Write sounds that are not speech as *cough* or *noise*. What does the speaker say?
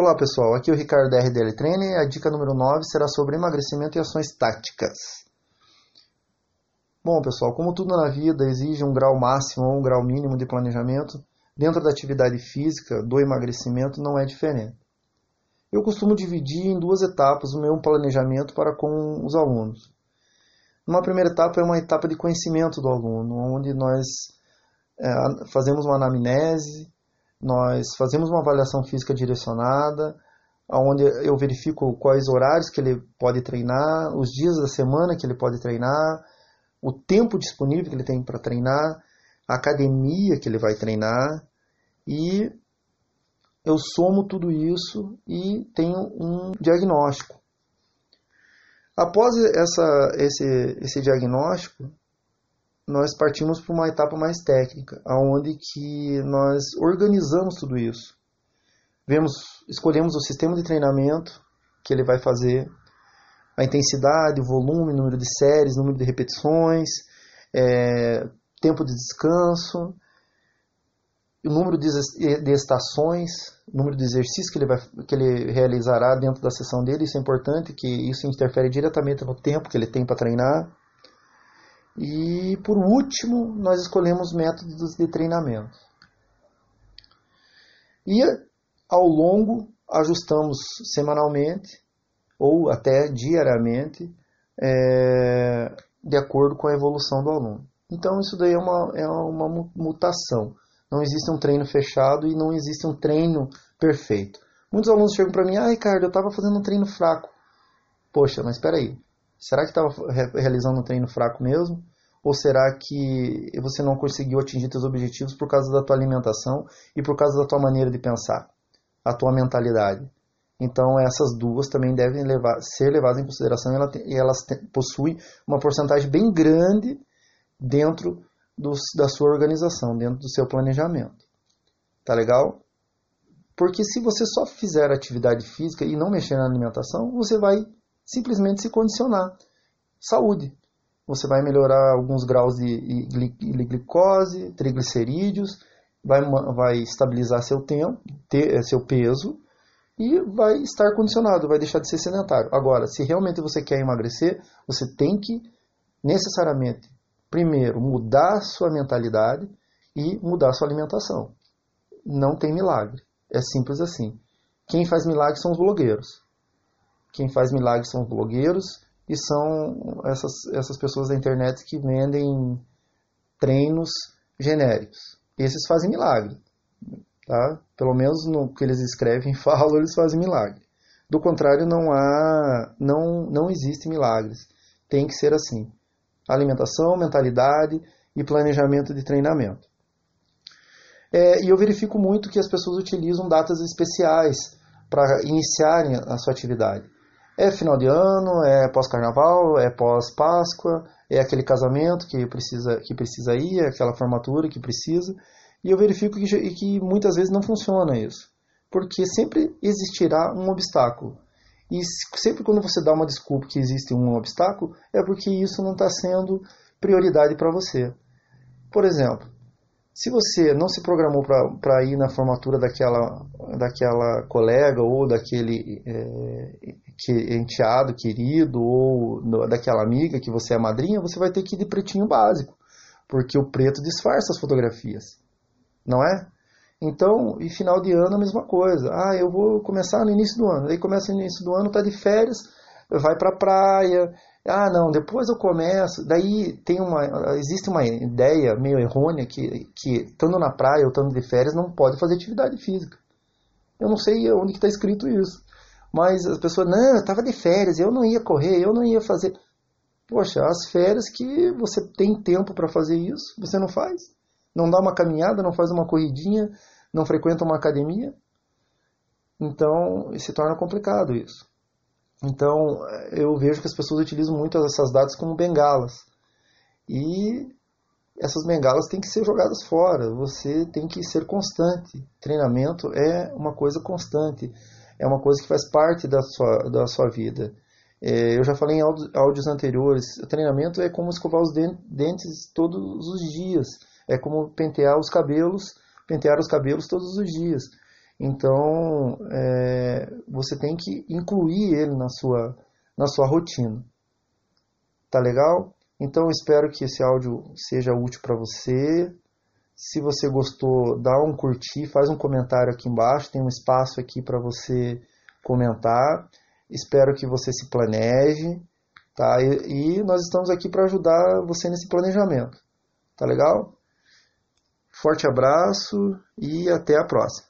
Olá pessoal, aqui é o Ricardo da RDL Training. A dica número 9 será sobre emagrecimento e ações táticas. Bom pessoal, como tudo na vida exige um grau máximo ou um grau mínimo de planejamento, dentro da atividade física do emagrecimento não é diferente. Eu costumo dividir em duas etapas o meu planejamento para com os alunos. Uma primeira etapa é uma etapa de conhecimento do aluno, onde nós é, fazemos uma anamnese, nós fazemos uma avaliação física direcionada, onde eu verifico quais horários que ele pode treinar, os dias da semana que ele pode treinar, o tempo disponível que ele tem para treinar, a academia que ele vai treinar e eu somo tudo isso e tenho um diagnóstico. Após essa, esse, esse diagnóstico, nós partimos para uma etapa mais técnica, aonde que nós organizamos tudo isso. Vemos, escolhemos o sistema de treinamento que ele vai fazer, a intensidade, o volume, número de séries, número de repetições, é, tempo de descanso, o número de, de estações, o número de exercícios que ele, vai, que ele realizará dentro da sessão dele. Isso é importante, que isso interfere diretamente no tempo que ele tem para treinar. E por último, nós escolhemos métodos de treinamento. E ao longo ajustamos semanalmente ou até diariamente é, de acordo com a evolução do aluno. Então isso daí é uma, é uma mutação. Não existe um treino fechado e não existe um treino perfeito. Muitos alunos chegam para mim, ah Ricardo, eu estava fazendo um treino fraco. Poxa, mas espera aí, Será que estava realizando um treino fraco mesmo? Ou será que você não conseguiu atingir seus objetivos por causa da tua alimentação e por causa da tua maneira de pensar, a tua mentalidade? Então essas duas também devem levar, ser levadas em consideração e elas possuem uma porcentagem bem grande dentro da sua organização, dentro do seu planejamento. Tá legal? Porque se você só fizer atividade física e não mexer na alimentação, você vai simplesmente se condicionar. Saúde. Você vai melhorar alguns graus de glicose, triglicerídeos, vai, vai estabilizar seu tempo, ter, eh, seu peso e vai estar condicionado, vai deixar de ser sedentário. Agora, se realmente você quer emagrecer, você tem que necessariamente, primeiro, mudar sua mentalidade e mudar sua alimentação. Não tem milagre. É simples assim. Quem faz milagre são os blogueiros. Quem faz milagres são os blogueiros e são essas, essas pessoas da internet que vendem treinos genéricos. Esses fazem milagre. Tá? Pelo menos no que eles escrevem e *laughs* falam, eles fazem milagre. Do contrário, não há, não, não existe milagres. Tem que ser assim: alimentação, mentalidade e planejamento de treinamento. É, e eu verifico muito que as pessoas utilizam datas especiais para iniciarem a sua atividade. É final de ano, é pós-carnaval, é pós-páscoa, é aquele casamento que precisa, que precisa ir, é aquela formatura que precisa. E eu verifico que, que muitas vezes não funciona isso. Porque sempre existirá um obstáculo. E sempre quando você dá uma desculpa que existe um obstáculo, é porque isso não está sendo prioridade para você. Por exemplo, se você não se programou para ir na formatura daquela, daquela colega ou daquele é, que, enteado querido ou no, daquela amiga que você é madrinha, você vai ter que ir de pretinho básico, porque o preto disfarça as fotografias, não é? Então, e final de ano a mesma coisa. Ah, eu vou começar no início do ano. Aí começa no início do ano, tá de férias, vai para praia, ah, não, depois eu começo. Daí tem uma, existe uma ideia meio errônea que, que estando na praia ou estando de férias não pode fazer atividade física. Eu não sei onde está escrito isso. Mas as pessoas, não, eu estava de férias, eu não ia correr, eu não ia fazer. Poxa, as férias que você tem tempo para fazer isso, você não faz. Não dá uma caminhada, não faz uma corridinha, não frequenta uma academia. Então, se torna complicado isso. Então, eu vejo que as pessoas utilizam muito essas datas como bengalas. E essas bengalas têm que ser jogadas fora. Você tem que ser constante. Treinamento é uma coisa constante. É uma coisa que faz parte da sua, da sua vida. É, eu já falei em áudios anteriores. Treinamento é como escovar os dentes todos os dias. É como pentear os cabelos, pentear os cabelos todos os dias. Então, é, você tem que incluir ele na sua, na sua rotina. Tá legal? Então espero que esse áudio seja útil para você. Se você gostou, dá um curtir, faz um comentário aqui embaixo, tem um espaço aqui para você comentar. Espero que você se planeje, tá? E, e nós estamos aqui para ajudar você nesse planejamento. Tá legal? Forte abraço e até a próxima.